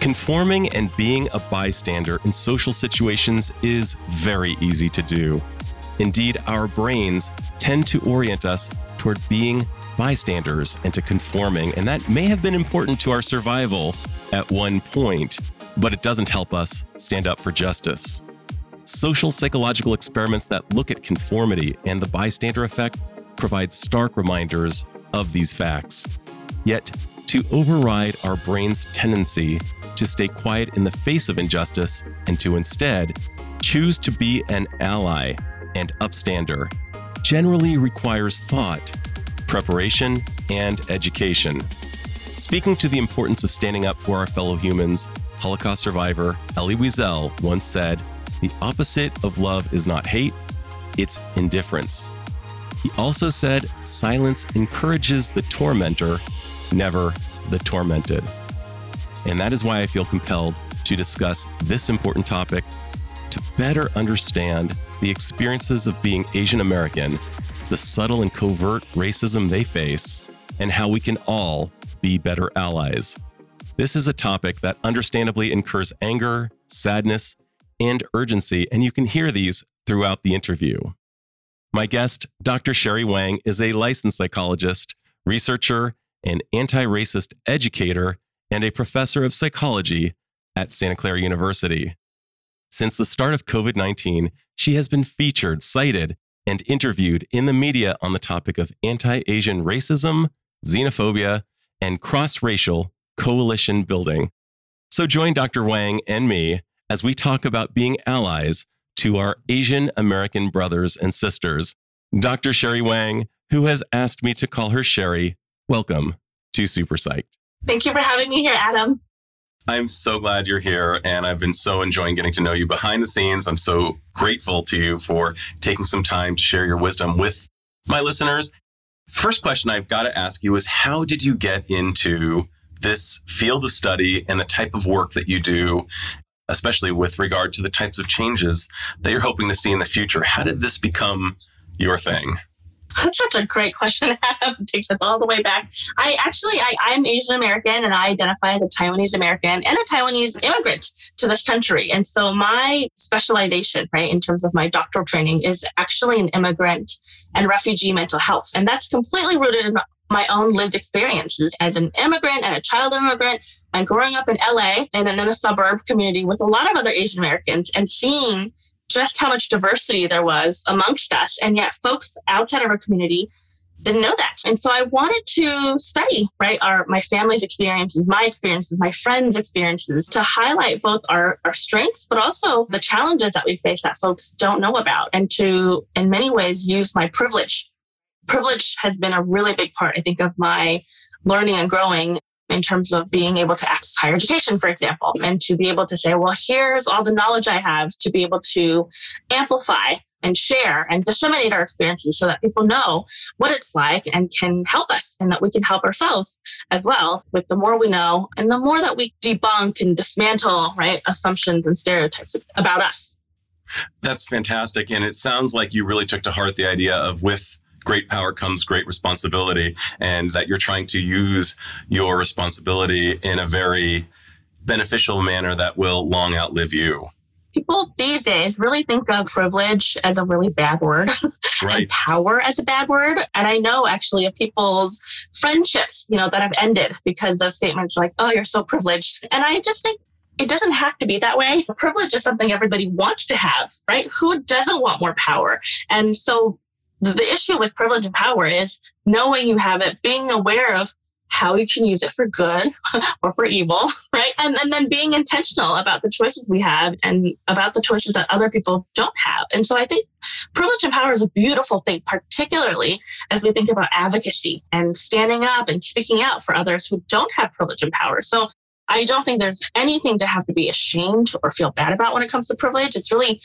Conforming and being a bystander in social situations is very easy to do. Indeed, our brains tend to orient us toward being bystanders and to conforming, and that may have been important to our survival at one point, but it doesn't help us stand up for justice. Social psychological experiments that look at conformity and the bystander effect provide stark reminders of these facts. Yet, to override our brain's tendency to stay quiet in the face of injustice and to instead choose to be an ally and upstander generally requires thought, preparation, and education. Speaking to the importance of standing up for our fellow humans, Holocaust survivor Elie Wiesel once said, The opposite of love is not hate, it's indifference. He also said, Silence encourages the tormentor, never the tormented. And that is why I feel compelled to discuss this important topic to better understand the experiences of being Asian American, the subtle and covert racism they face, and how we can all be better allies. This is a topic that understandably incurs anger, sadness, and urgency, and you can hear these throughout the interview. My guest, Dr. Sherry Wang, is a licensed psychologist, researcher, and anti racist educator and a professor of psychology at Santa Clara University. Since the start of COVID 19, she has been featured, cited, and interviewed in the media on the topic of anti Asian racism, xenophobia, and cross racial coalition building. So join Dr. Wang and me as we talk about being allies to our Asian American brothers and sisters. Dr. Sherry Wang, who has asked me to call her Sherry, welcome to Super Psyched. Thank you for having me here, Adam. I'm so glad you're here, and I've been so enjoying getting to know you behind the scenes. I'm so grateful to you for taking some time to share your wisdom with my listeners. First question I've got to ask you is how did you get into this field of study and the type of work that you do, especially with regard to the types of changes that you're hoping to see in the future? How did this become your thing? That's such a great question. it takes us all the way back. I actually, I, I'm Asian American and I identify as a Taiwanese American and a Taiwanese immigrant to this country. And so my specialization, right, in terms of my doctoral training is actually in immigrant and refugee mental health. And that's completely rooted in my own lived experiences as an immigrant and a child immigrant and growing up in LA and in a suburb community with a lot of other Asian Americans and seeing just how much diversity there was amongst us. And yet, folks outside of our community didn't know that. And so I wanted to study, right, our my family's experiences, my experiences, my friends' experiences to highlight both our, our strengths, but also the challenges that we face that folks don't know about, and to in many ways use my privilege. Privilege has been a really big part, I think, of my learning and growing in terms of being able to access higher education, for example, and to be able to say, well, here's all the knowledge I have to be able to amplify and share and disseminate our experiences so that people know what it's like and can help us and that we can help ourselves as well with the more we know and the more that we debunk and dismantle right assumptions and stereotypes about us. That's fantastic. And it sounds like you really took to heart the idea of with great power comes great responsibility, and that you're trying to use your responsibility in a very beneficial manner that will long outlive you. People these days really think of privilege as a really bad word right. and power as a bad word. And I know actually of people's friendships, you know, that have ended because of statements like, oh, you're so privileged. And I just think it doesn't have to be that way. Privilege is something everybody wants to have, right? Who doesn't want more power? And so the issue with privilege and power is knowing you have it, being aware of how you can use it for good or for evil, right? And, and then being intentional about the choices we have and about the choices that other people don't have. And so I think privilege and power is a beautiful thing, particularly as we think about advocacy and standing up and speaking out for others who don't have privilege and power. So I don't think there's anything to have to be ashamed or feel bad about when it comes to privilege. It's really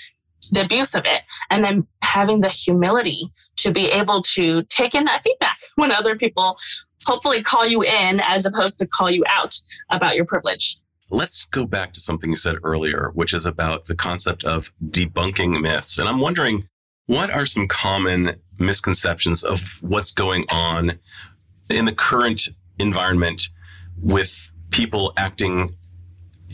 the abuse of it and then having the humility to be able to take in that feedback when other people hopefully call you in as opposed to call you out about your privilege. Let's go back to something you said earlier, which is about the concept of debunking myths. And I'm wondering, what are some common misconceptions of what's going on in the current environment with people acting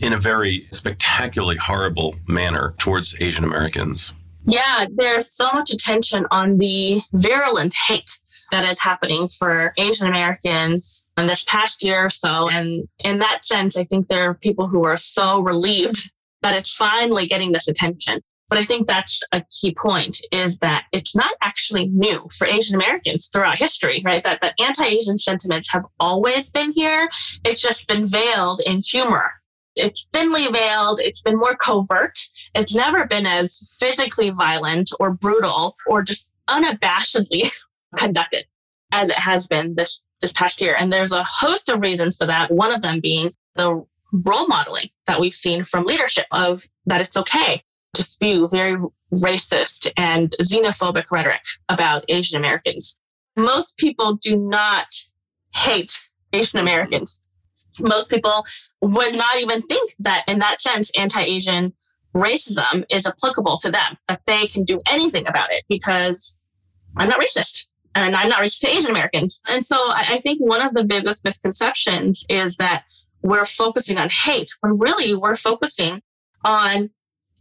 in a very spectacularly horrible manner towards Asian Americans? Yeah, there's so much attention on the virulent hate that is happening for Asian Americans in this past year or so. And in that sense, I think there are people who are so relieved that it's finally getting this attention. But I think that's a key point is that it's not actually new for Asian Americans throughout history, right? That, that anti-Asian sentiments have always been here. It's just been veiled in humor. It's thinly veiled. It's been more covert. It's never been as physically violent or brutal or just unabashedly conducted as it has been this this past year. And there's a host of reasons for that. One of them being the role modeling that we've seen from leadership of that it's okay to spew very racist and xenophobic rhetoric about Asian Americans. Most people do not hate Asian Americans. Most people would not even think that in that sense, anti-Asian racism is applicable to them, that they can do anything about it because I'm not racist and I'm not racist to Asian Americans. And so I think one of the biggest misconceptions is that we're focusing on hate when really we're focusing on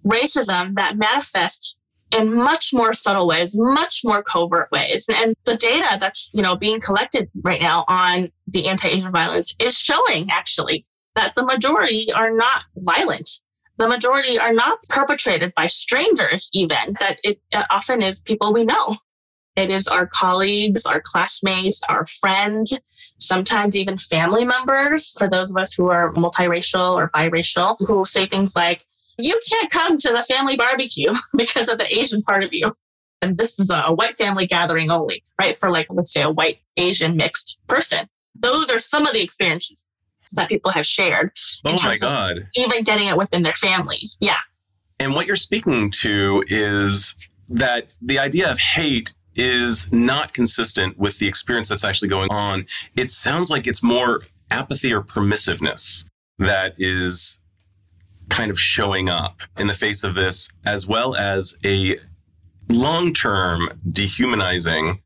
racism that manifests in much more subtle ways, much more covert ways. And the data that's, you know, being collected right now on the anti-Asian violence is showing actually that the majority are not violent. The majority are not perpetrated by strangers even, that it uh, often is people we know. It is our colleagues, our classmates, our friends, sometimes even family members for those of us who are multiracial or biracial who say things like, you can't come to the family barbecue because of the Asian part of you. And this is a white family gathering only, right? For like, let's say a white Asian mixed person. Those are some of the experiences that people have shared. Oh my God. Even getting it within their families. Yeah. And what you're speaking to is that the idea of hate is not consistent with the experience that's actually going on. It sounds like it's more apathy or permissiveness that is kind of showing up in the face of this, as well as a long term dehumanizing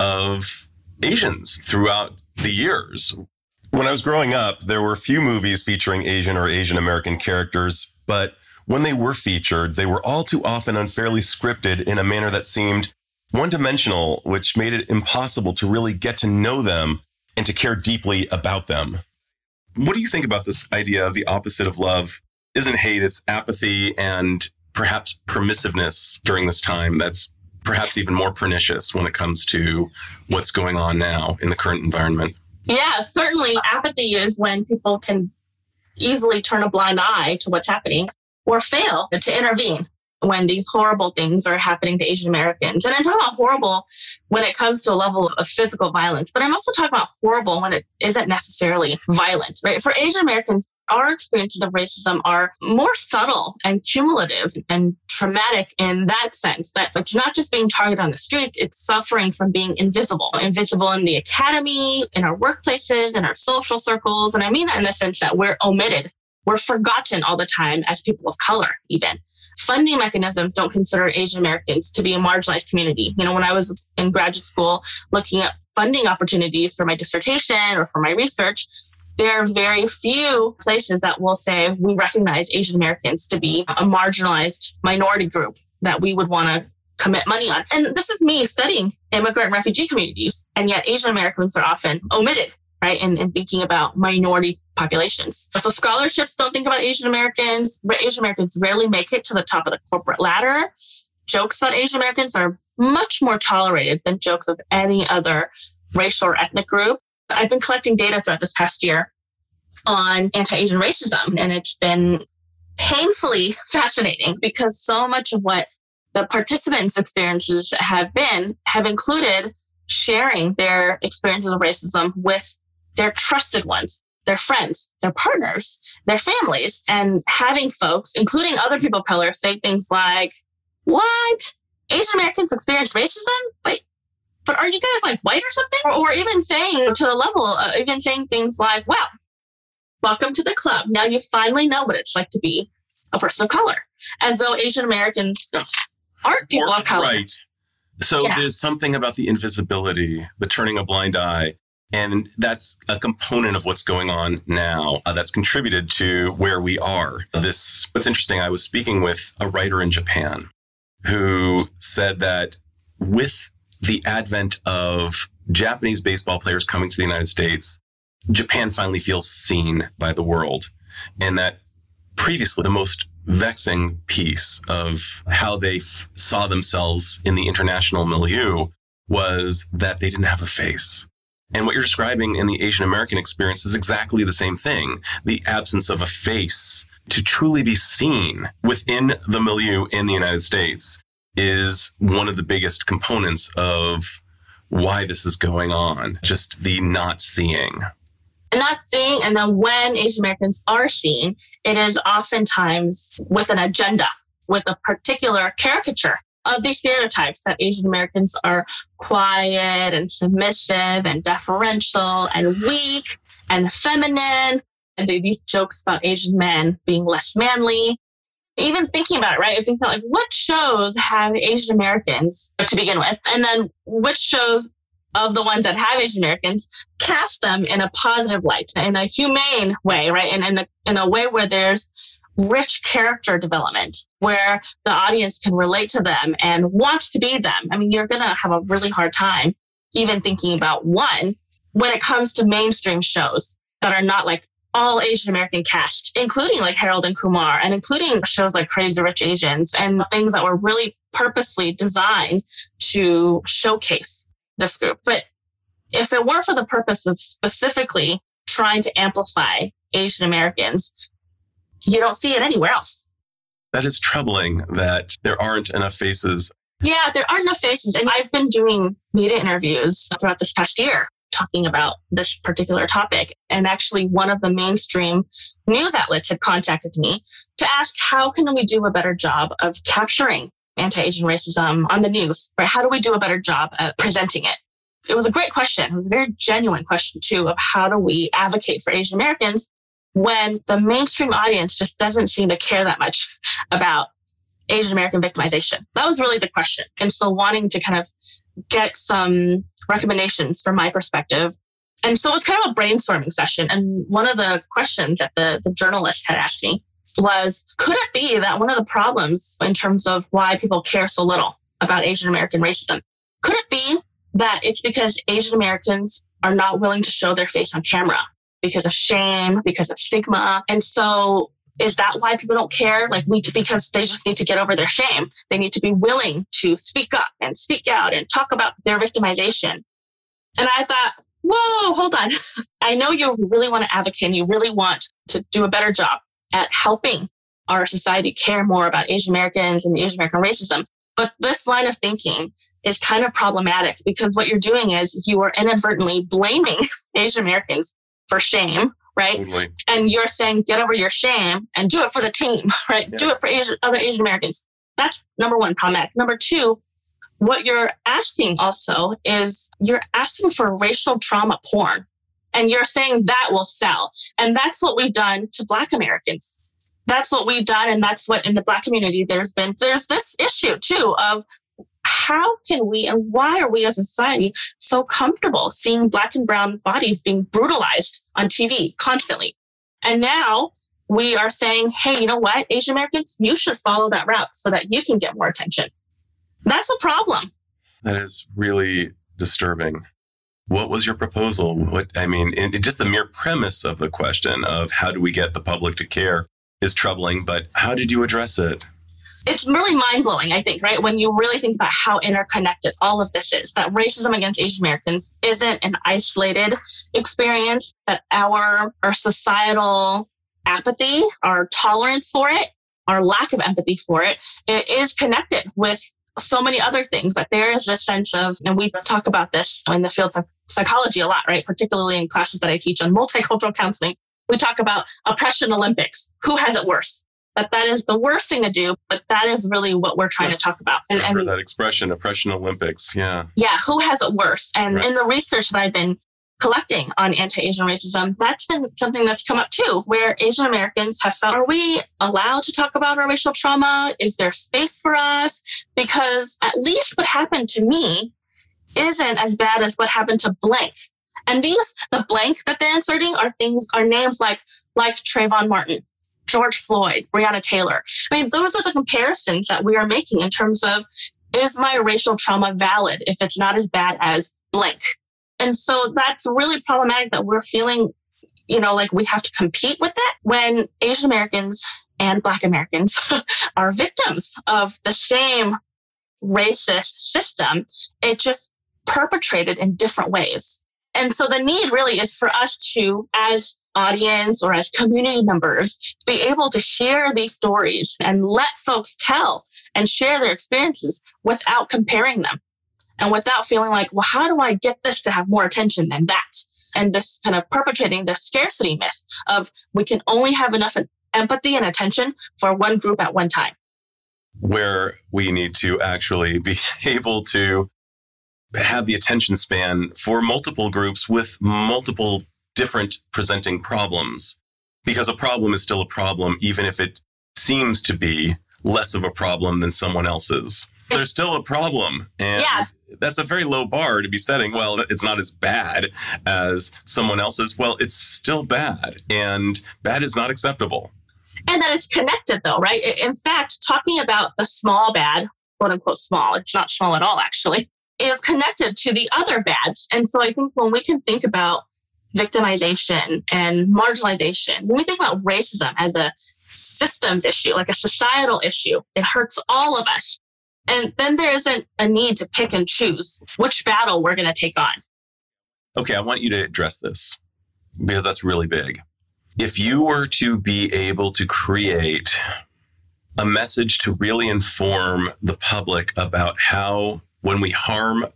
of Asians throughout the years. When I was growing up, there were few movies featuring Asian or Asian American characters, but when they were featured, they were all too often unfairly scripted in a manner that seemed one dimensional, which made it impossible to really get to know them and to care deeply about them. What do you think about this idea of the opposite of love isn't hate, it's apathy and perhaps permissiveness during this time that's perhaps even more pernicious when it comes to what's going on now in the current environment. Yeah, certainly apathy is when people can easily turn a blind eye to what's happening or fail to intervene when these horrible things are happening to Asian Americans. And I'm talking about horrible when it comes to a level of physical violence, but I'm also talking about horrible when it isn't necessarily violent, right? For Asian Americans, our experiences of racism are more subtle and cumulative and traumatic in that sense that it's not just being targeted on the streets, it's suffering from being invisible, invisible in the academy, in our workplaces, in our social circles. And I mean that in the sense that we're omitted, we're forgotten all the time as people of color, even funding mechanisms don't consider Asian Americans to be a marginalized community. You know, when I was in graduate school looking at funding opportunities for my dissertation or for my research, there are very few places that will say we recognize Asian Americans to be a marginalized minority group that we would want to commit money on. And this is me studying immigrant refugee communities, and yet Asian Americans are often omitted, right, in, in thinking about minority populations. So scholarships don't think about Asian Americans. Asian Americans rarely make it to the top of the corporate ladder. Jokes about Asian Americans are much more tolerated than jokes of any other racial or ethnic group. I've been collecting data throughout this past year on anti-Asian racism, and it's been painfully fascinating because so much of what the participants' experiences have been have included sharing their experiences of racism with their trusted ones their friends, their partners, their families, and having folks, including other people of color, say things like, What? Asian Americans experience racism? Wait, but are you guys like white or something? Or, or even saying to the level, uh, even saying things like, Well, welcome to the club. Now you finally know what it's like to be a person of color, as though Asian Americans aren't people of color. Right. So yeah. there's something about the invisibility, the turning a blind eye. And that's a component of what's going on now uh, that's contributed to where we are. This, what's interesting, I was speaking with a writer in Japan who said that with the advent of Japanese baseball players coming to the United States, Japan finally feels seen by the world. And that previously the most vexing piece of how they f- saw themselves in the international milieu was that they didn't have a face. And what you're describing in the Asian American experience is exactly the same thing. The absence of a face to truly be seen within the milieu in the United States is one of the biggest components of why this is going on. Just the not seeing And not seeing. And then when Asian Americans are seen, it is oftentimes with an agenda, with a particular caricature of these stereotypes that Asian Americans are quiet and submissive and deferential and weak and feminine. And these jokes about Asian men being less manly. Even thinking about it, right? I think about like what shows have Asian Americans to begin with, and then which shows of the ones that have Asian Americans, cast them in a positive light, in a humane way, right? And in a, in a way where there's rich character development, where the audience can relate to them and wants to be them. I mean, you're going to have a really hard time even thinking about one when it comes to mainstream shows that are not like all Asian American cast, including like Harold and Kumar and including shows like Crazy Rich Asians and things that were really purposely designed to showcase this group. But if it were for the purpose of specifically trying to amplify Asian Americans, you don't see it anywhere else. That is troubling that there aren't enough faces. Yeah, there aren't enough faces. And I've been doing media interviews throughout this past year talking about this particular topic. And actually, one of the mainstream news outlets had contacted me to ask how can we do a better job of capturing anti-Asian racism on the news, right? How do we do a better job at presenting it? It was a great question. It was a very genuine question too of how do we advocate for Asian Americans when the mainstream audience just doesn't seem to care that much about Asian American victimization? That was really the question. And so wanting to kind of get some recommendations from my perspective. And so it was kind of a brainstorming session. And one of the questions that the, the journalist had asked me was could it be that one of the problems in terms of why people care so little about Asian American racism, could it be that it's because Asian Americans are not willing to show their face on camera because of shame, because of stigma? And so is that why people don't care? Like we, because they just need to get over their shame. They need to be willing to speak up and speak out and talk about their victimization. And I thought, whoa, hold on. I know you really want to advocate and you really want to do a better job at helping our society care more about Asian Americans and Asian American racism. But this line of thinking is kind of problematic because what you're doing is you are inadvertently blaming Asian Americans for shame, right? Totally. And you're saying, get over your shame and do it for the team, right? Yeah. Do it for Asian, other Asian Americans. That's number one problematic. Number two, what you're asking also is you're asking for racial trauma porn and you're saying that will sell. And that's what we've done to Black Americans. That's what we've done. And that's what in the Black community, there's been, there's this issue too of how can we and why are we as a society so comfortable seeing Black and Brown bodies being brutalized on TV constantly? And now we are saying, hey, you know what, Asian Americans, you should follow that route so that you can get more attention. That's a problem. That is really disturbing. What was your proposal? What I mean, just the mere premise of the question of how do we get the public to care is troubling, but how did you address it? It's really mind blowing, I think, right? When you really think about how interconnected all of this is, that racism against Asian Americans isn't an isolated experience, that our, our societal apathy, our tolerance for it, our lack of empathy for it, it is connected with so many other things. that there is a sense of, and we talk about this in the field of psychology a lot, right? Particularly in classes that I teach on multicultural counseling. We talk about oppression Olympics. Who has it worse? That that is the worst thing to do, but that is really what we're trying to talk about. And, and that expression, oppression Olympics. Yeah. Yeah. Who has it worse? And right. in the research that I've been collecting on anti-Asian racism, that's been something that's come up too, where Asian Americans have felt, are we allowed to talk about our racial trauma? Is there space for us? Because at least what happened to me isn't as bad as what happened to blank. And these, the blank that they're inserting are things, are names like, like Trayvon Martin, George Floyd, Breonna Taylor. I mean, those are the comparisons that we are making in terms of, is my racial trauma valid if it's not as bad as blank? And so that's really problematic that we're feeling, you know, like we have to compete with that when Asian Americans and Black Americans are victims of the same racist system. It just perpetrated in different ways. And so the need really is for us to, as audience or as community members, be able to hear these stories and let folks tell and share their experiences without comparing them and without feeling like, well, how do I get this to have more attention than that? And this kind of perpetrating the scarcity myth of we can only have enough empathy and attention for one group at one time. Where we need to actually be able to have the attention span for multiple groups with multiple different presenting problems. Because a problem is still a problem, even if it seems to be less of a problem than someone else's there's still a problem. And yeah. that's a very low bar to be setting. Well, it's not as bad as someone else's. Well, it's still bad. And bad is not acceptable. And that it's connected, though, right? In fact, talking about the small bad, quote unquote small, it's not small at all, actually, is connected to the other bads. And so I think when we can think about victimization and marginalization, when we think about racism as a systems issue, like a societal issue, it hurts all of us. And then there isn't a need to pick and choose which battle we're going to take on. Okay, I want you to address this because that's really big. If you were to be able to create a message to really inform the public about how, when we harm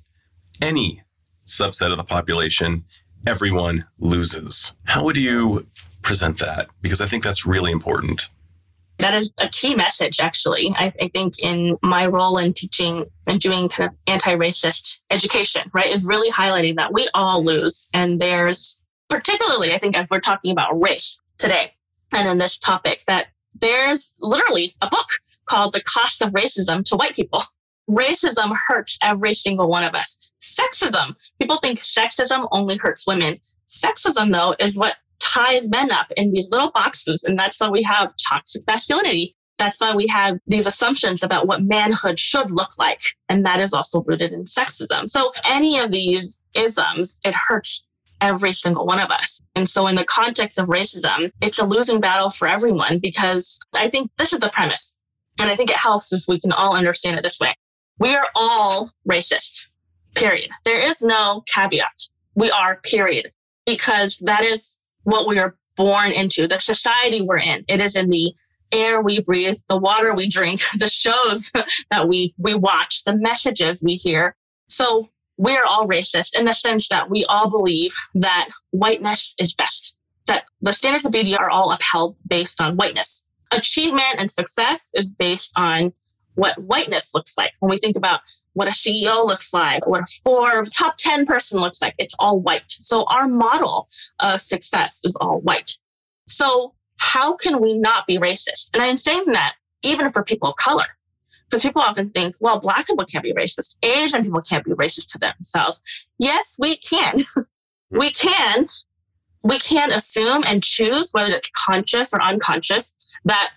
any subset of the population, everyone loses, how would you present that? Because I think that's really important that is a key message, actually. I, I, think in my role in teaching and doing kind of anti racist education, right, is really highlighting that we all lose. And there's particularly, I think, as we're talking about race today and in this topic, that there's literally a book called The Cost of Racism to White People. Racism hurts every single one of us. Sexism, people think sexism only hurts women. Sexism, though, is what ties men up in these little boxes. And that's why we have toxic masculinity. That's why we have these assumptions about what manhood should look like. And that is also rooted in sexism. So any of these isms, it hurts every single one of us. And so in the context of racism, it's a losing battle for everyone because I think this is the premise. And I think it helps if we can all understand it this way. We are all racist, period. There is no caveat. We are, period, because that is what we are born into, the society we're in. It is in the air we breathe, the water we drink, the shows that we, we watch, the messages we hear. So we're all racist in the sense that we all believe that whiteness is best, that the standards of beauty are all upheld based on whiteness. Achievement and success is based on what whiteness looks like. When we think about what a CEO looks like, what a top 10 person looks like. It's all white. So our model of success is all white. So how can we not be racist? And I'm saying that even for people of color, because people often think, well, black people can't be racist. Asian people can't be racist to themselves. Yes, we can. we can. We can assume and choose whether it's conscious or unconscious that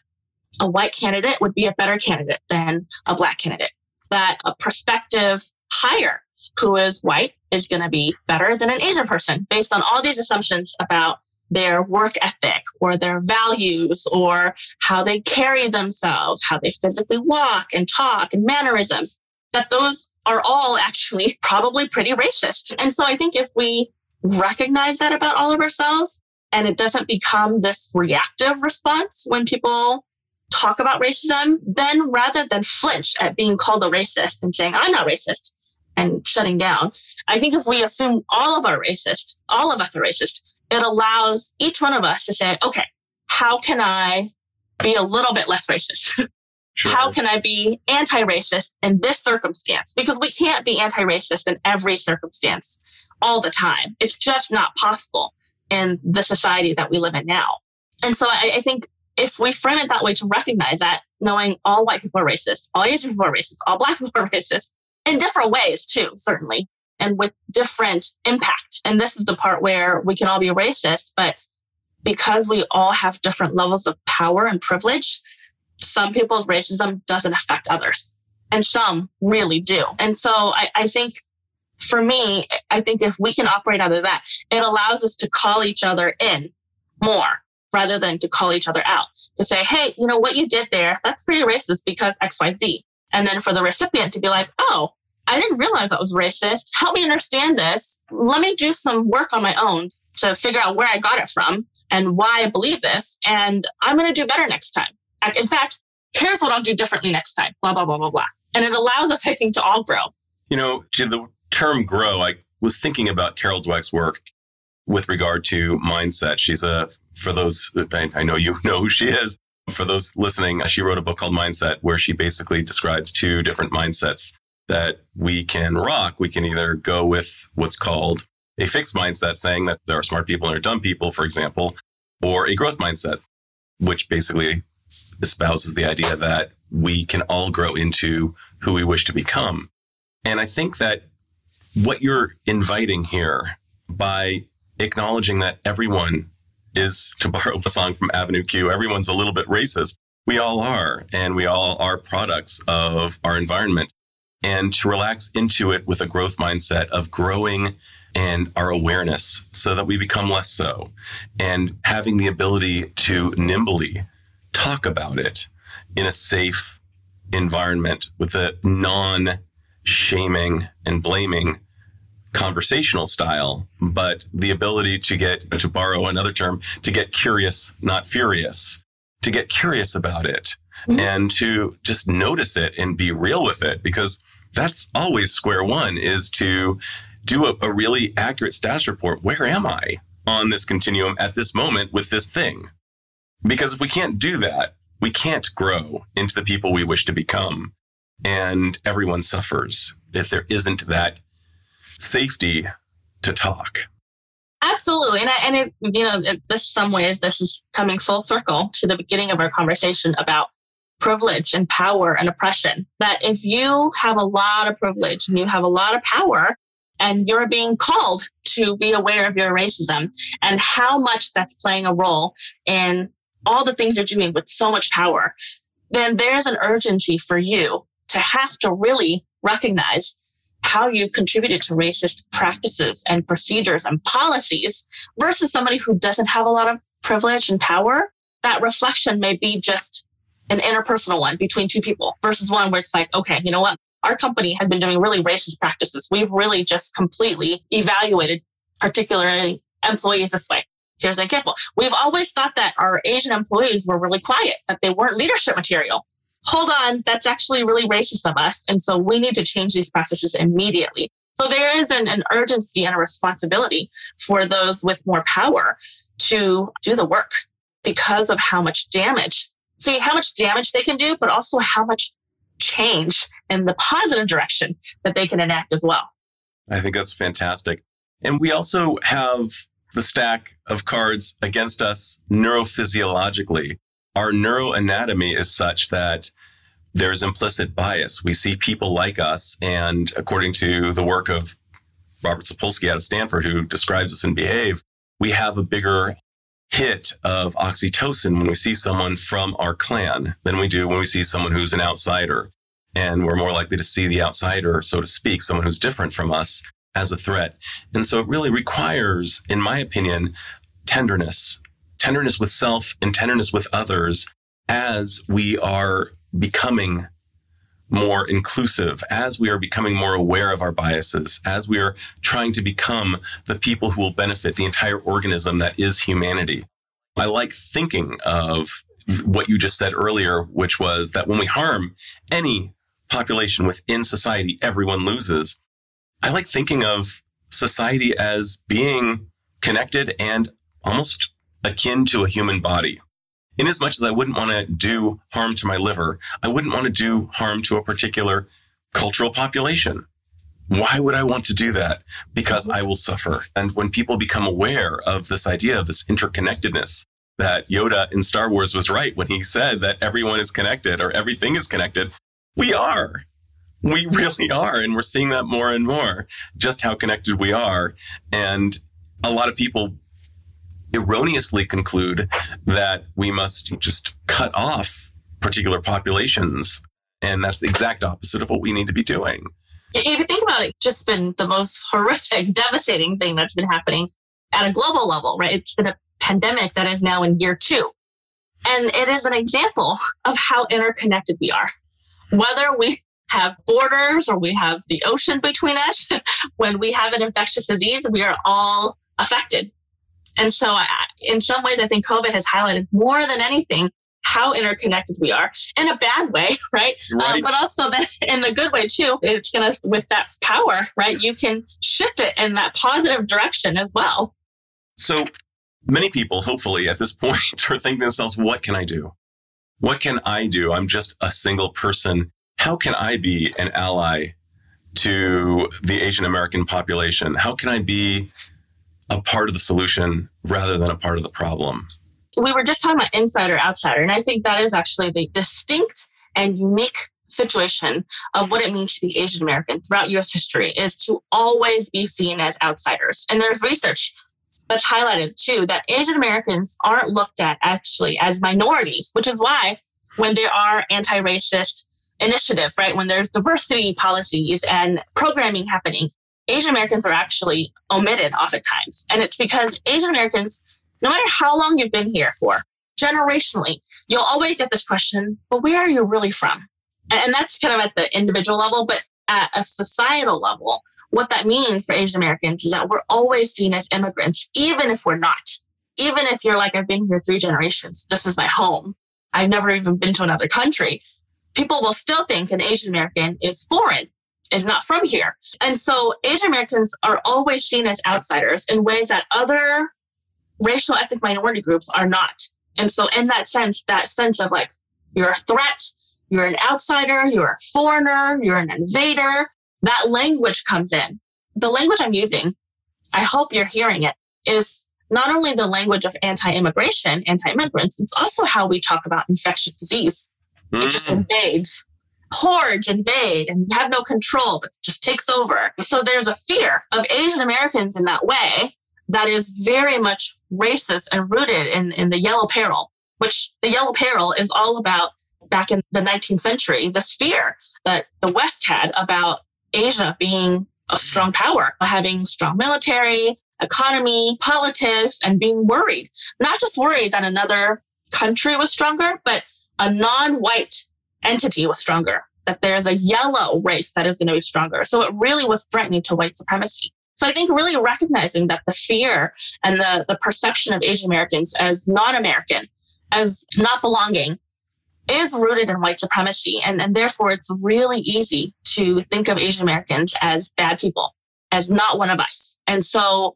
a white candidate would be a better candidate than a black candidate that a prospective hire who is white is going to be better than an Asian person based on all these assumptions about their work ethic or their values or how they carry themselves, how they physically walk and talk and mannerisms, that those are all actually probably pretty racist. And so I think if we recognize that about all of ourselves and it doesn't become this reactive response when people talk about racism, then rather than flinch at being called a racist and saying, I'm not racist and shutting down, I think if we assume all of our racist, all of us are racist, it allows each one of us to say, okay, how can I be a little bit less racist? Sure. How can I be anti racist in this circumstance? Because we can't be anti racist in every circumstance all the time. It's just not possible in the society that we live in now. And so I, I think if we frame it that way to recognize that, knowing all white people are racist, all Asian people are racist, all black people are racist in different ways too, certainly, and with different impact. And this is the part where we can all be racist, but because we all have different levels of power and privilege, some people's racism doesn't affect others and some really do. And so I, I think for me, I think if we can operate out of that, it allows us to call each other in more rather than to call each other out to say, Hey, you know what you did there? That's pretty racist because X, Y, Z. And then for the recipient to be like, Oh, I didn't realize that was racist. Help me understand this. Let me do some work on my own to figure out where I got it from and why I believe this. And I'm going to do better next time. In fact, here's what I'll do differently next time, blah, blah, blah, blah, blah. And it allows us, I think, to all grow. You know, to the term grow, I was thinking about Carol Dweck's work with regard to mindset. She's a, for those, I know you know who she is. For those listening, she wrote a book called Mindset where she basically describes two different mindsets that we can rock. We can either go with what's called a fixed mindset, saying that there are smart people and there are dumb people, for example, or a growth mindset, which basically espouses the idea that we can all grow into who we wish to become. And I think that what you're inviting here by acknowledging that everyone is, to borrow a song from Avenue Q, everyone's a little bit racist. We all are, and we all are products of our environment. And to relax into it with a growth mindset of growing and our awareness so that we become less so and having the ability to nimbly talk about it in a safe environment with a non shaming and blaming conversational style, but the ability to get, to borrow another term, to get curious, not furious, to get curious about it mm-hmm. and to just notice it and be real with it because that's always square one is to do a, a really accurate status report. Where am I on this continuum at this moment with this thing? Because if we can't do that, we can't grow into the people we wish to become. And everyone suffers if there isn't that safety to talk. Absolutely. And, I, and it, you know, this some ways, this is coming full circle to the beginning of our conversation about privilege and power and oppression. That if you have a lot of privilege and you have a lot of power, and you're being called to be aware of your racism and how much that's playing a role in all the things you're doing with so much power, then there's an urgency for you to have to really recognize how you've contributed to racist practices and procedures and policies versus somebody who doesn't have a lot of privilege and power. That reflection may be just an interpersonal one between two people versus one where it's like, okay, you know what? Our company has been doing really racist practices. We've really just completely evaluated particularly employees this way. Here's an example. We've always thought that our Asian employees were really quiet, that they weren't leadership material. Hold on, that's actually really racist of us. And so we need to change these practices immediately. So there is an, an urgency and a responsibility for those with more power to do the work because of how much damage, see how much damage they can do, but also how much change in the positive direction that they can enact as well. I think that's fantastic. And we also have the stack of cards against us neurophysiologically. Our neuroanatomy is such that there's implicit bias. We see people like us, and according to the work of Robert Sapolsky out of Stanford, who describes us in Behave, we have a bigger hit of oxytocin when we see someone from our clan than we do when we see someone who's an outsider. And we're more likely to see the outsider, so to speak, someone who's different from us as a threat. And so it really requires, in my opinion, tenderness, tenderness with self and tenderness with others as we are becoming more inclusive, as we are becoming more aware of our biases, as we are trying to become the people who will benefit the entire organism that is humanity. I like thinking of what you just said earlier, which was that when we harm any population within society, everyone loses. I like thinking of society as being connected and almost akin to a human body. In as much as I wouldn't want to do harm to my liver, I wouldn't want to do harm to a particular cultural population. Why would I want to do that? Because I will suffer. And when people become aware of this idea of this interconnectedness, that Yoda in Star Wars was right when he said that everyone is connected or everything is connected. We are. We really are. And we're seeing that more and more, just how connected we are. And a lot of people erroneously conclude that we must just cut off particular populations. And that's the exact opposite of what we need to be doing. If you think about it, just been the most horrific, devastating thing that's been happening at a global level, right? It's been a pandemic that is now in year two. And it is an example of how interconnected we are. Whether we have borders or we have the ocean between us, when we have an infectious disease, we are all affected. And so, I, in some ways, I think COVID has highlighted more than anything how interconnected we are in a bad way, right? Right. Um, but also that in the good way too. It's gonna with that power, right? You can shift it in that positive direction as well. So many people, hopefully, at this point, are thinking to themselves, what can I do? What can I do? I'm just a single person. How can I be an ally to the Asian American population? How can I be a part of the solution rather than a part of the problem? We were just talking about insider outsider, and I think that is actually the distinct and unique situation of what it means to be Asian American throughout US history is to always be seen as outsiders. And there's research that's highlighted too that Asian Americans aren't looked at actually as minorities, which is why when there are anti racist initiatives, right, when there's diversity policies and programming happening, Asian Americans are actually omitted oftentimes. And it's because Asian Americans, no matter how long you've been here for, generationally, you'll always get this question, but where are you really from? And that's kind of at the individual level, but at a societal level, what that means for Asian Americans is that we're always seen as immigrants, even if we're not. Even if you're like, I've been here three generations, this is my home. I've never even been to another country. People will still think an Asian American is foreign, is not from here. And so Asian Americans are always seen as outsiders in ways that other racial ethnic minority groups are not. And so in that sense, that sense of like, you're a threat, you're an outsider, you're a foreigner, you're an invader, that language comes in. The language I'm using, I hope you're hearing it, is not only the language of anti-immigration, anti-immigrants, it's also how we talk about infectious disease. Mm. It just mm. Invades. Hordes invade and you have no control, but just takes over. So there's a fear of Asian Americans in that way that is very much racist and rooted in, in the yellow peril, which the yellow peril is all about back in the 19th century, this fear that the West had about Asia being a strong power, having strong military, economy, politics, and being worried. Not just worried that another country was stronger, but a non white entity was stronger, that there's a yellow race that is going to be stronger. So it really was threatening to white supremacy. So I think really recognizing that the fear and the, the perception of Asian Americans as non American, as not belonging, is rooted in white supremacy. And, and therefore, it's really easy to think of Asian Americans as bad people, as not one of us. And so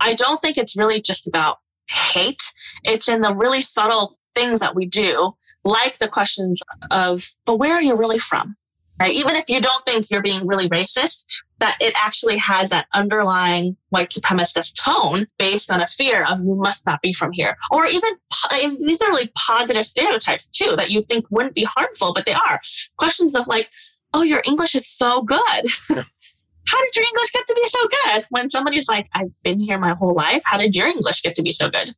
I don't think it's really just about hate. It's in the really subtle things that we do, like the questions of, but where are you really from? Right? Even if you don't think you're being really racist, that it actually has that underlying white supremacist tone based on a fear of you must not be from here. Or even these are really positive stereotypes too that you think wouldn't be harmful, but they are. Questions of like, oh, your English is so good. how did your English get to be so good? When somebody's like, I've been here my whole life. How did your English get to be so good?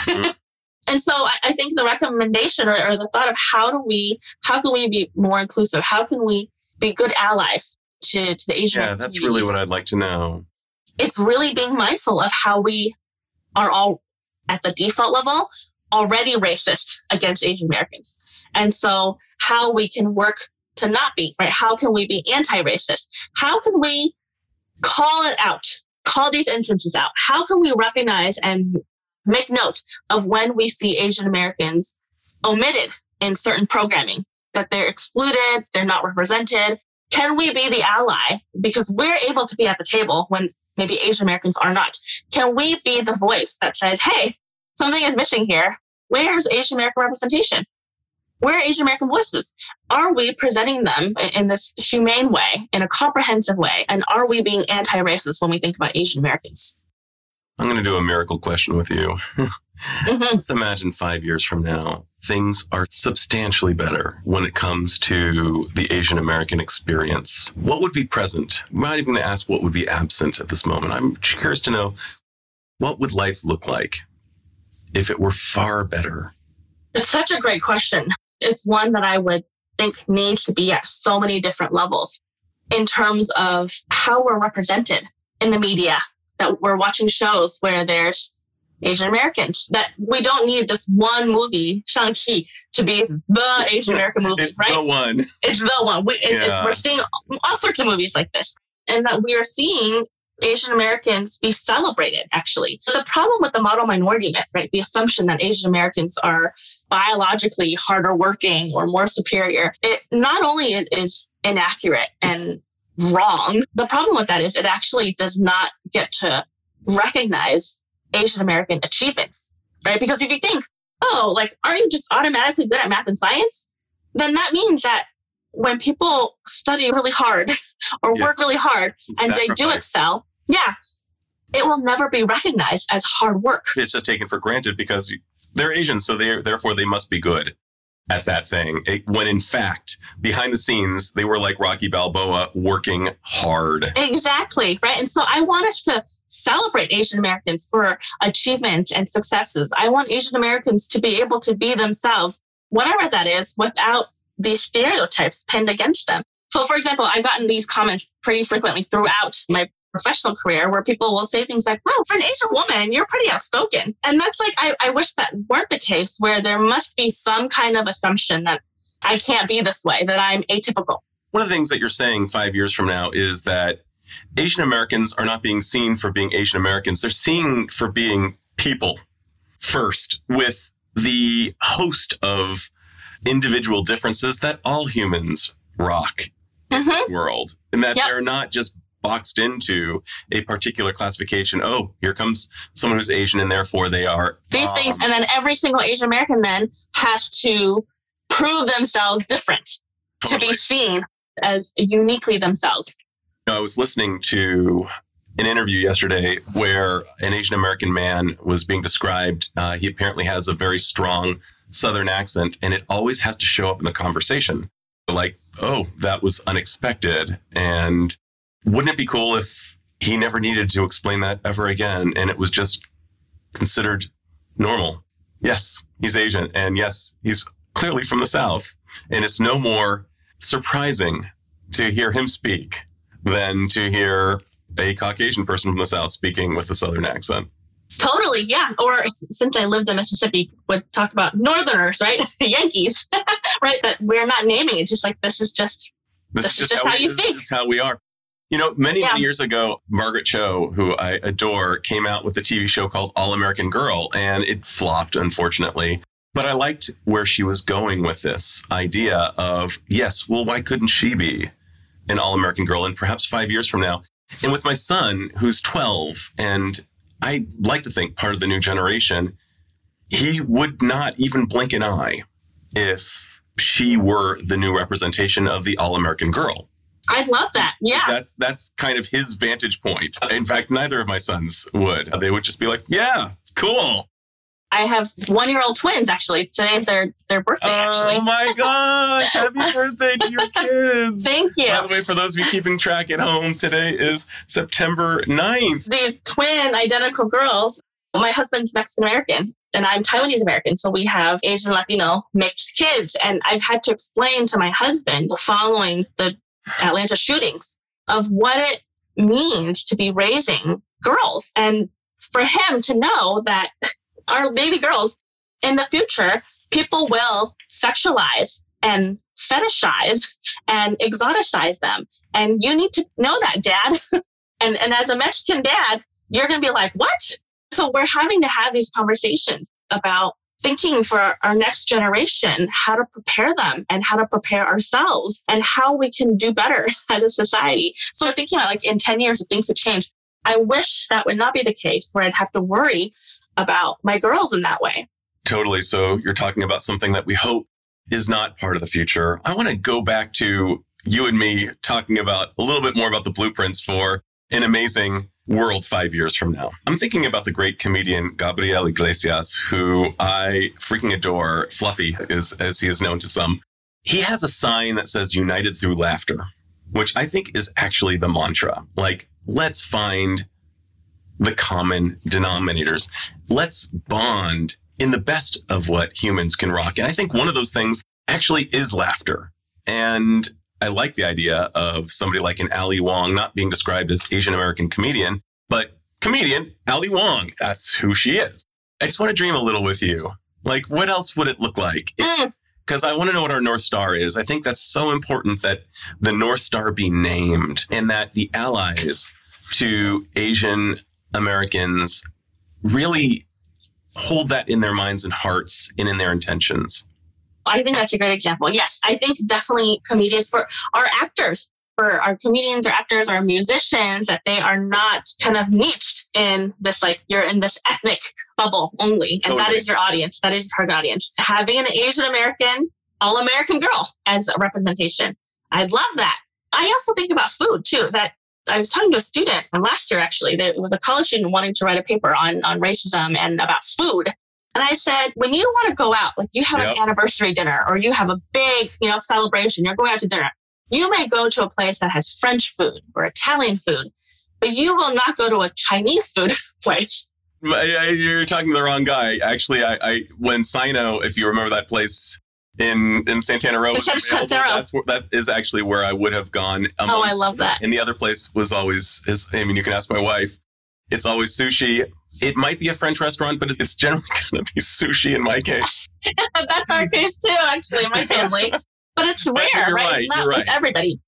Mm. And so I, I, think the recommendation or, or the thought of how do we, how can we be more inclusive? How can we be good allies to, to the Asian community? Yeah, that's really what I'd like to know. It's really being mindful of how we are all at the default level already racist against Asian Americans. And so how we can work to not be, right? How can we be anti-racist? How can we call it out? Call these instances out. How can we recognize and make note of when we see Asian Americans omitted in certain programming, that they're excluded, they're not represented. Can we be the ally? Because we're able to be at the table when maybe Asian Americans are not. Can we be the voice that says, hey, something is missing here? Where's Asian American representation? Where are Asian American voices? Are we presenting them in this humane way, in a comprehensive way? And are we being anti racist when we think about Asian Americans? I'm going to do a miracle question with you. mm-hmm. Let's imagine five years from now, things are substantially better when it comes to the Asian American experience. What would be present? I'm not even going to ask what would be absent at this moment. I'm curious to know what would life look like if it were far better? It's such a great question. It's one that I would think needs to be at so many different levels in terms of how we're represented in the media, that we're watching shows where there's Asian Americans, that we don't need this one movie, Shang-Chi, to be mm-hmm. the Asian American movie, it's right? the one. It's the one. We, yeah. it, we're seeing all sorts of movies like this. And that we are seeing Asian Americans be celebrated, actually. So the problem with the model minority myth, right? The assumption that Asian Americans are biologically harder working or more superior, it not only is inaccurate and wrong, the problem with that is it actually does not get to recognize Asian American achievements, right? Because if you think, oh, like, aren't you just automatically good at math and science? Then that means that when people study really hard or yeah. work really hard and they do excel, yeah, it will never be recognized as hard work. It's just taken for granted because they're Asian, so they therefore they must be good at that thing. It, when in fact, behind the scenes, they were like Rocky Balboa working hard. Exactly. Right. And so I want us to celebrate Asian Americans for achievements and successes. I want Asian Americans to be able to be themselves, whatever that is, without these stereotypes pinned against them. So, for example, I've gotten these comments pretty frequently throughout my professional career where people will say things like, wow, for an Asian woman, you're pretty outspoken. And that's like, I, I wish that weren't the case where there must be some kind of assumption that I can't be this way, that I'm atypical. One of the things that you're saying five years from now is that Asian Americans are not being seen for being Asian Americans. They're seen for being people first with the host of individual differences that all humans rock in mm-hmm. this world. And that yep. they're not just boxed into a particular classification. Oh, here comes someone who's Asian and therefore they are these um, things. And then every single Asian American then has to prove themselves different totally. to be seen as uniquely themselves. I was listening to an interview yesterday where an Asian American man was being described. Uh, he apparently has a very strong Southern accent, and it always has to show up in the conversation. Like, oh, that was unexpected. And wouldn't it be cool if he never needed to explain that ever again and it was just considered normal? Yes, he's Asian. And yes, he's clearly from the South. And it's no more surprising to hear him speak than to hear a Caucasian person from the South speaking with a Southern accent. Totally, yeah. Or since I lived in Mississippi, would talk about Northerners, right? the Yankees, right? That we're not naming it. Just like this is just this, this is just, how, how you think. This is how we are. You know, many, yeah. many years ago, Margaret Cho, who I adore, came out with a TV show called All American Girl, and it flopped, unfortunately. But I liked where she was going with this idea of, yes, well, why couldn't she be an All American Girl? And perhaps five years from now. And with my son, who's 12, and I like to think part of the new generation, he would not even blink an eye if she were the new representation of the All American Girl. I'd love that. Yeah. That's that's kind of his vantage point. In fact, neither of my sons would. They would just be like, "Yeah, cool." I have one year old twins actually. Today's their their birthday oh actually. Oh my gosh. Happy birthday to your kids. Thank you. By the way, for those of you keeping track at home, today is September 9th. These twin identical girls. My husband's Mexican American and I'm Taiwanese American. So we have Asian Latino mixed kids. And I've had to explain to my husband following the Atlanta shootings of what it means to be raising girls and for him to know that our baby girls in the future, people will sexualize and fetishize and exoticize them. And you need to know that, dad. and, and as a Mexican dad, you're going to be like, what? So we're having to have these conversations about thinking for our next generation how to prepare them and how to prepare ourselves and how we can do better as a society. So I'm thinking like in 10 years, if things would change. I wish that would not be the case where I'd have to worry about my girls in that way. Totally. So you're talking about something that we hope is not part of the future. I want to go back to you and me talking about a little bit more about the blueprints for an amazing world five years from now. I'm thinking about the great comedian Gabriel Iglesias, who I freaking adore. Fluffy, is, as he is known to some. He has a sign that says United Through Laughter, which I think is actually the mantra. Like, let's find the common denominators. Let's bond in the best of what humans can rock. And I think one of those things actually is laughter. And I like the idea of somebody like an Ali Wong not being described as Asian American comedian, but comedian Ali Wong. That's who she is. I just want to dream a little with you. Like, what else would it look like? Because mm. I want to know what our North Star is. I think that's so important that the North Star be named and that the allies to Asian Americans really hold that in their minds and hearts and in their intentions. I think that's a great example. Yes, I think definitely comedians for our actors, for our comedians or actors or musicians, that they are not kind of niched in this, like you're in this ethnic bubble only. And totally. that is your audience. That is your target audience. Having an Asian American, all American girl as a representation. I'd love that. I also think about food too, that I was talking to a student last year actually that was a college student wanting to write a paper on, on racism and about food. And I said, when you want to go out, like you have yep. an anniversary dinner or you have a big, you know, celebration, you're going out to dinner. You may go to a place that has French food or Italian food, but you will not go to a Chinese food place. You're talking to the wrong guy. Actually, I, I when Sino, if you remember that place in in Santana Row. That's where, that is actually where I would have gone. Oh, I love that. And the other place was always is. I mean, you can ask my wife. It's always sushi. It might be a French restaurant, but it's generally going to be sushi in my case. That's our case too, actually, in my family. But it's rare, right? right? It's not right. with everybody.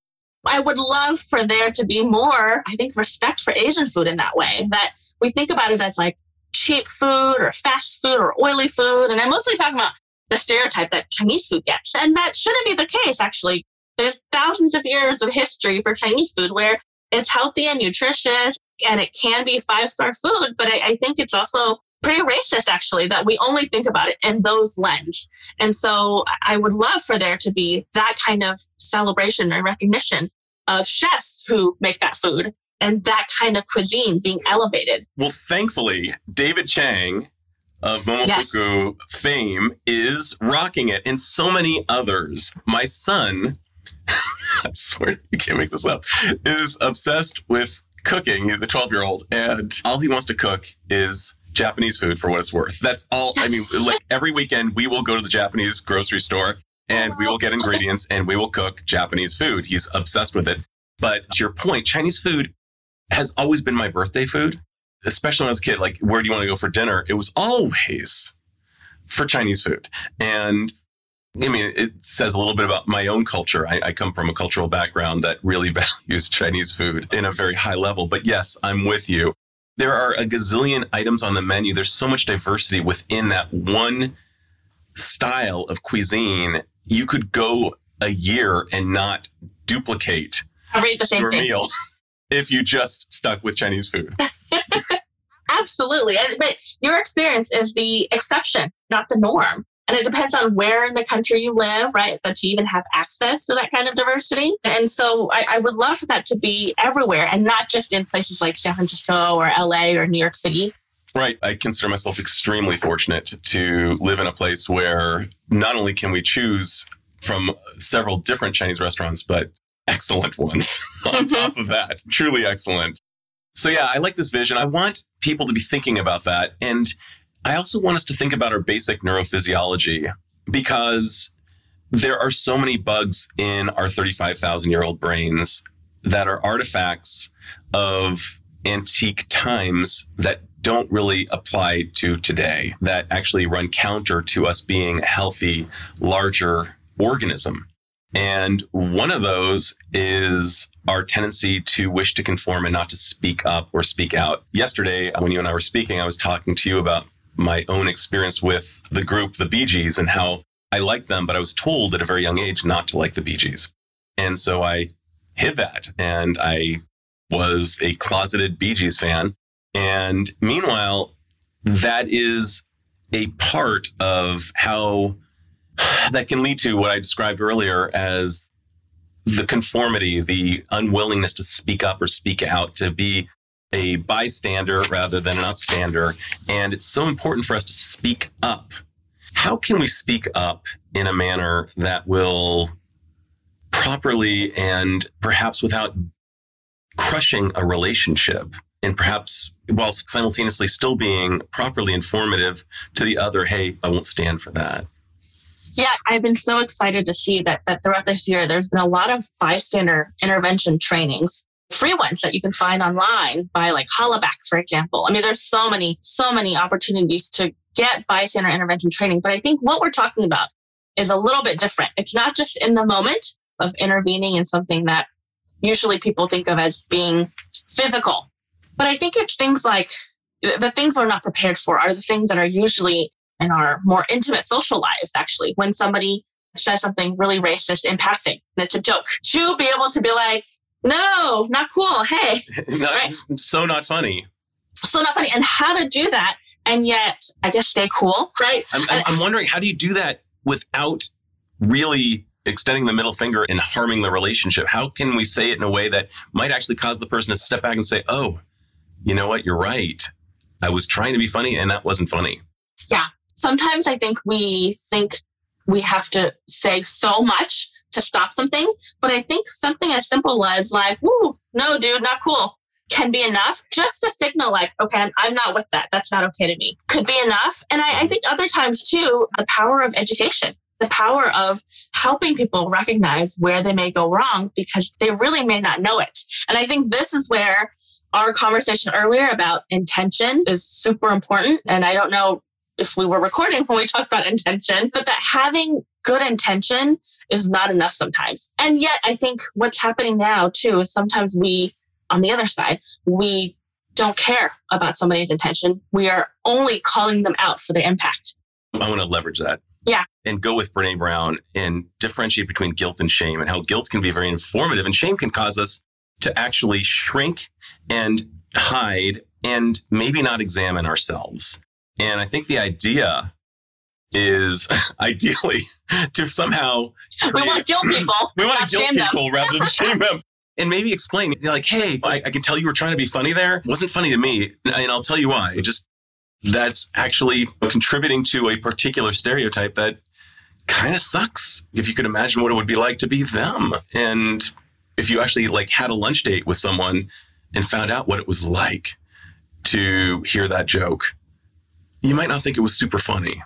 I would love for there to be more, I think, respect for Asian food in that way. That we think about it as like cheap food or fast food or oily food. And I'm mostly talking about the stereotype that Chinese food gets. And that shouldn't be the case, actually. There's thousands of years of history for Chinese food where it's healthy and nutritious and it can be five star food. But I, I think it's also pretty racist, actually, that we only think about it in those lens. And so I would love for there to be that kind of celebration and recognition of chefs who make that food and that kind of cuisine being elevated. Well, thankfully, David Chang of Momofuku yes. fame is rocking it, and so many others. My son, I swear you can't make this up, is obsessed with cooking. He's the 12 year old, and all he wants to cook is Japanese food for what it's worth. That's all. I mean, like every weekend, we will go to the Japanese grocery store and we will get ingredients and we will cook Japanese food. He's obsessed with it. But to your point, Chinese food has always been my birthday food especially when I was a kid, like, where do you want to go for dinner? It was always for Chinese food. And I mean, it says a little bit about my own culture. I, I, come from a cultural background that really values Chinese food in a very high level. But yes, I'm with you. There are a gazillion items on the menu. There's so much diversity within that one style of cuisine. You could go a year and not duplicate the same your thing. meal if you just stuck with Chinese food. Absolutely. But your experience is the exception, not the norm. And it depends on where in the country you live, right? That you even have access to that kind of diversity. And so I, I, would love for that to be everywhere and not just in places like San Francisco or LA or New York City. Right. I consider myself extremely fortunate to live in a place where not only can we choose from several different Chinese restaurants, but excellent ones on mm-hmm. top of that. Truly excellent. So yeah, I like this vision. I want people to be thinking about that. And I also want us to think about our basic neurophysiology because there are so many bugs in our 35,000 year old brains that are artifacts of antique times that don't really apply to today, that actually run counter to us being a healthy, larger organism. And one of those is our tendency to wish to conform and not to speak up or speak out. Yesterday, when you and I were speaking, I was talking to you about my own experience with the group, the Bee Gees, and how I liked them, but I was told at a very young age not to like the Bee Gees. And so I hid that and I was a closeted Bee Gees fan. And meanwhile, that is a part of how that can lead to what I described earlier as the conformity, the unwillingness to speak up or speak out, to be a bystander rather than an upstander. And it's so important for us to speak up. How can we speak up in a manner that will properly and perhaps without crushing a relationship and perhaps while simultaneously still being properly informative to the other, hey, I won't stand for that. Yeah, I've been so excited to see that that throughout this year there's been a lot of bystander intervention trainings, free ones that you can find online by like Hollaback, for example. I mean, there's so many, so many opportunities to get bystander intervention training. But I think what we're talking about is a little bit different. It's not just in the moment of intervening in something that usually people think of as being physical. But I think it's things like the things we're not prepared for are the things that are usually in our more intimate social lives, actually, when somebody says something really racist in passing and it's a joke, to be able to be like, no, not cool. Hey, not, right? so not funny. So not funny. And how to do that and yet, I guess, stay cool, right? I'm, I'm, I'm wondering, how do you do that without really extending the middle finger and harming the relationship? How can we say it in a way that might actually cause the person to step back and say, oh, you know what? You're right. I was trying to be funny and that wasn't funny. Yeah. Sometimes I think we think we have to say so much to stop something. But I think something as simple as like, "Ooh, no, dude, not cool," can be enough just to signal like, okay, I'm, not with that. That's not okay to me. Could be enough. And I, I think other times too, the power of education the power of helping people recognize where they may go wrong because they really may not know it. And I think this is where our conversation earlier about intention is super important. And I don't know if we were recording when we talked about intention, but that having good intention is not enough sometimes. And yet I think what's happening now too is sometimes we, on the other side, we don't care about somebody's intention. We are only calling them out for their impact. I want to leverage that. Yeah. And go with Brene Brown and differentiate between guilt and shame and how guilt can be very informative and shame can cause us to actually shrink and hide and maybe not examine ourselves. And I think the idea is ideally to somehow create, we want to kill people. we want to kill people them. rather than shame them. And maybe explain, like, hey, I, I, can tell you were trying to be funny there. It wasn't funny to me. And I'll tell you why. It just that's actually contributing to a particular stereotype that kind of sucks if you could imagine what it would be like to be them and if you actually like had a lunch date with someone and found out what it was like to hear that joke you might not think it was super funny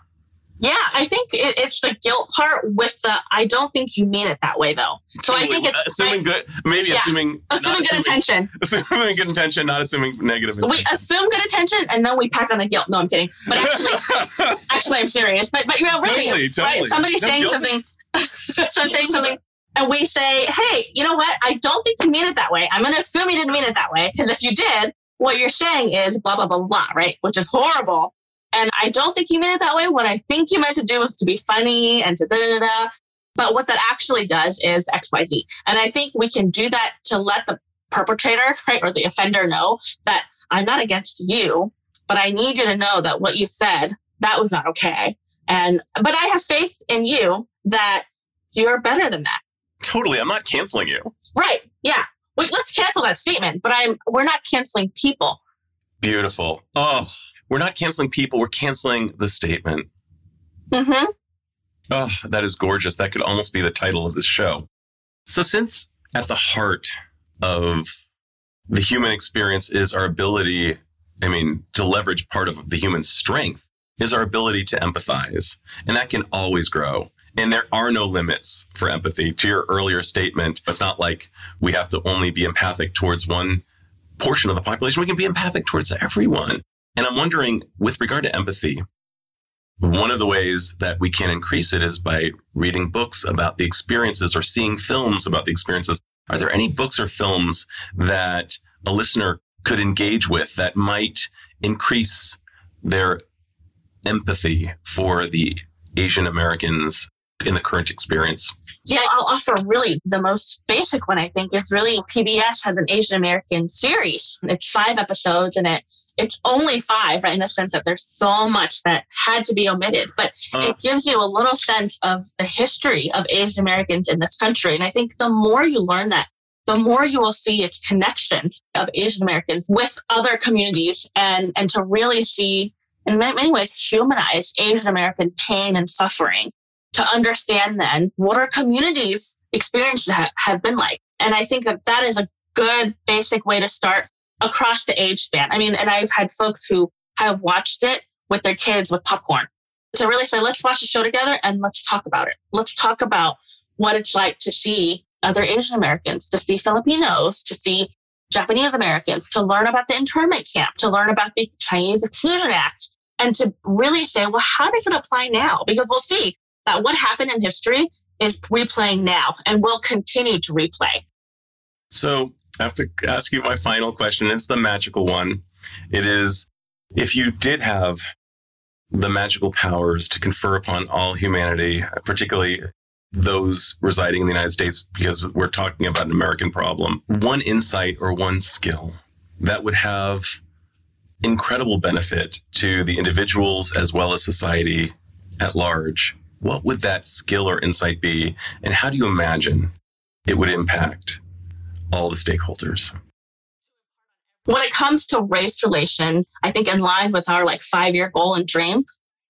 yeah, I think it, it's the guilt part with the I don't think you mean it that way though. So totally. I think it's assuming good, maybe yeah. assuming assuming good assuming, intention, assuming good intention, not assuming negative. Intention. We assume good intention and then we pack on the guilt. No, I'm kidding. But actually, actually, I'm serious. But but you know, really, totally, totally. right? Somebody's no, saying something, so saying something, and we say, hey, you know what? I don't think you mean it that way. I'm going to assume you didn't mean it that way because if you did, what you're saying is blah blah blah blah, right? Which is horrible. And I don't think you meant it that way. What I think you meant to do was to be funny and to da da da. But what that actually does is XYZ. And I think we can do that to let the perpetrator, right, or the offender know that I'm not against you, but I need you to know that what you said, that was not okay. And, but I have faith in you that you're better than that. Totally. I'm not canceling you. Right. Yeah. Wait, let's cancel that statement, but I'm, we're not canceling people. Beautiful. Oh, we're not canceling people, we're canceling the statement. Mm-hmm. Oh, that is gorgeous. That could almost be the title of this show. So, since at the heart of the human experience is our ability, I mean, to leverage part of the human strength, is our ability to empathize. And that can always grow. And there are no limits for empathy. To your earlier statement, it's not like we have to only be empathic towards one portion of the population. We can be empathic towards everyone. And I'm wondering, with regard to empathy, one of the ways that we can increase it is by reading books about the experiences or seeing films about the experiences. Are there any books or films that a listener could engage with that might increase their empathy for the Asian Americans in the current experience? Yeah, I'll offer really the most basic one, I think, is really PBS has an Asian American series. It's five episodes and it it's only five, right? In the sense that there's so much that had to be omitted. But uh. it gives you a little sense of the history of Asian Americans in this country. And I think the more you learn that, the more you will see its connections of Asian Americans with other communities and, and to really see in many ways humanize Asian American pain and suffering to understand then what our communities experiences have, have been like. And I think that that is a good basic way to start across the age span. I mean, and I've had folks who have watched it with their kids with popcorn to really say, let's watch the show together and let's talk about it. Let's talk about what it's like to see other Asian Americans, to see Filipinos, to see Japanese Americans, to learn about the internment camp, to learn about the Chinese Exclusion Act, and to really say, well, how does it apply now? Because we'll see that what happened in history is replaying now and will continue to replay. So I have to ask you my final question. It's the magical one. It is if you did have the magical powers to confer upon all humanity, particularly those residing in the United States, because we're talking about an American problem, one insight or one skill that would have incredible benefit to the individuals as well as society at large, what would that skill or insight be? And how do you imagine it would impact all the stakeholders? When it comes to race relations, I think in line with our like five year goal and dream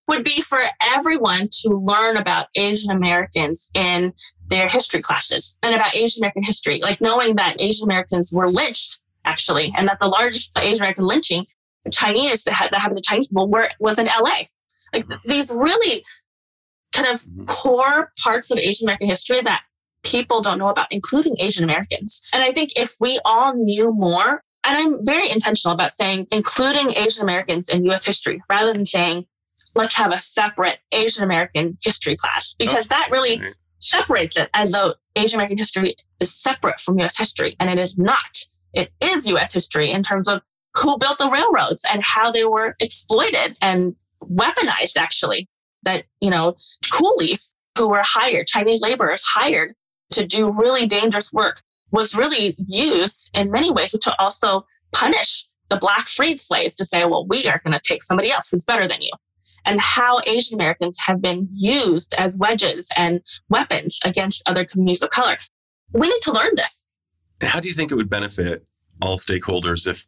would be for everyone to learn about Asian Americans in their history classes and about Asian American history, like knowing that Asian Americans were lynched actually, and that the largest Asian American lynching, Chinese that, happened to Chinese people, were was in LA. Like these really kind of mm-hmm. core parts of Asian American history that people don't know about, including Asian Americans. And I think if we all knew more, and I'm very intentional about saying including Asian Americans in US history rather than saying, let's have a separate Asian American history class, because oh, that really right. separates it as though Asian American history is separate from US history. And it is not. It is US history in terms of who built the railroads and how they were exploited and weaponized, actually that, you know, coolies who were hired, Chinese laborers hired to do really dangerous work was really used in many ways to also punish the black freed slaves to say, well, we are going to take somebody else who's better than you. And how Asian Americans have been used as wedges and weapons against other communities of color. We need to learn this. How do you think it would benefit all stakeholders if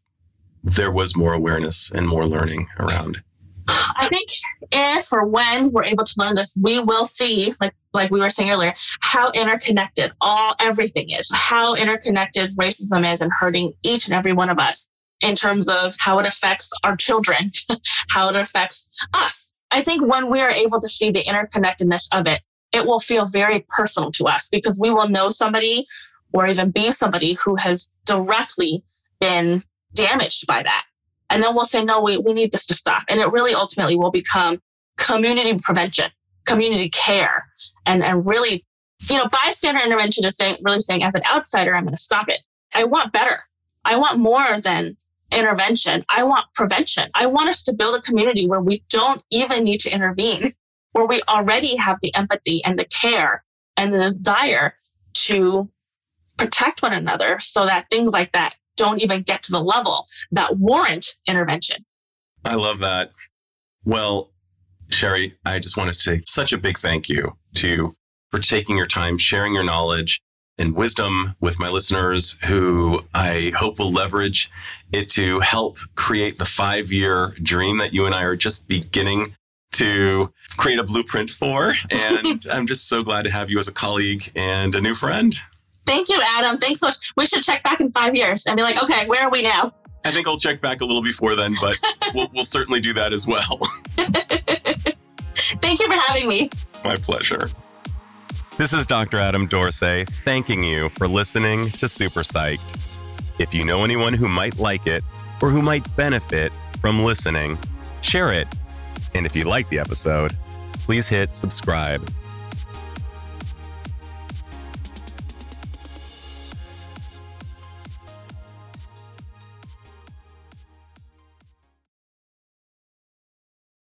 there was more awareness and more learning around? I think if or when we're able to learn this, we will see, like like we were saying earlier, how interconnected all everything is, how interconnected racism is and hurting each and every one of us in terms of how it affects our children, how it affects us. I think when we are able to see the interconnectedness of it, it will feel very personal to us because we will know somebody or even be somebody who has directly been damaged by that. And then we'll say, no, we, we need this to stop. And it really ultimately will become community prevention, community care, and, and really, you know, bystander intervention is saying, really saying, as an outsider, I'm going to stop it. I want better. I want more than intervention. I want prevention. I want us to build a community where we don't even need to intervene, where we already have the empathy and the care and the desire to protect one another so that things like that don't even get to the level that warrant intervention. I love that. Well, Sherry, I just want to say such a big thank you to you for taking your time, sharing your knowledge and wisdom with my listeners who I hope will leverage it to help create the five year dream that you and I are just beginning to create a blueprint for. And I'm just so glad to have you as a colleague and a new friend. Thank you, Adam. Thanks so much. We should check back in five years and be like, okay, where are we now? I think I'll check back a little before then, but we'll, we'll certainly do that as well. Thank you for having me. My pleasure. This is Dr. Adam Dorsey thanking you for listening to Super Psyched. If you know anyone who might like it or who might benefit from listening, share it. And if you like the episode, please hit subscribe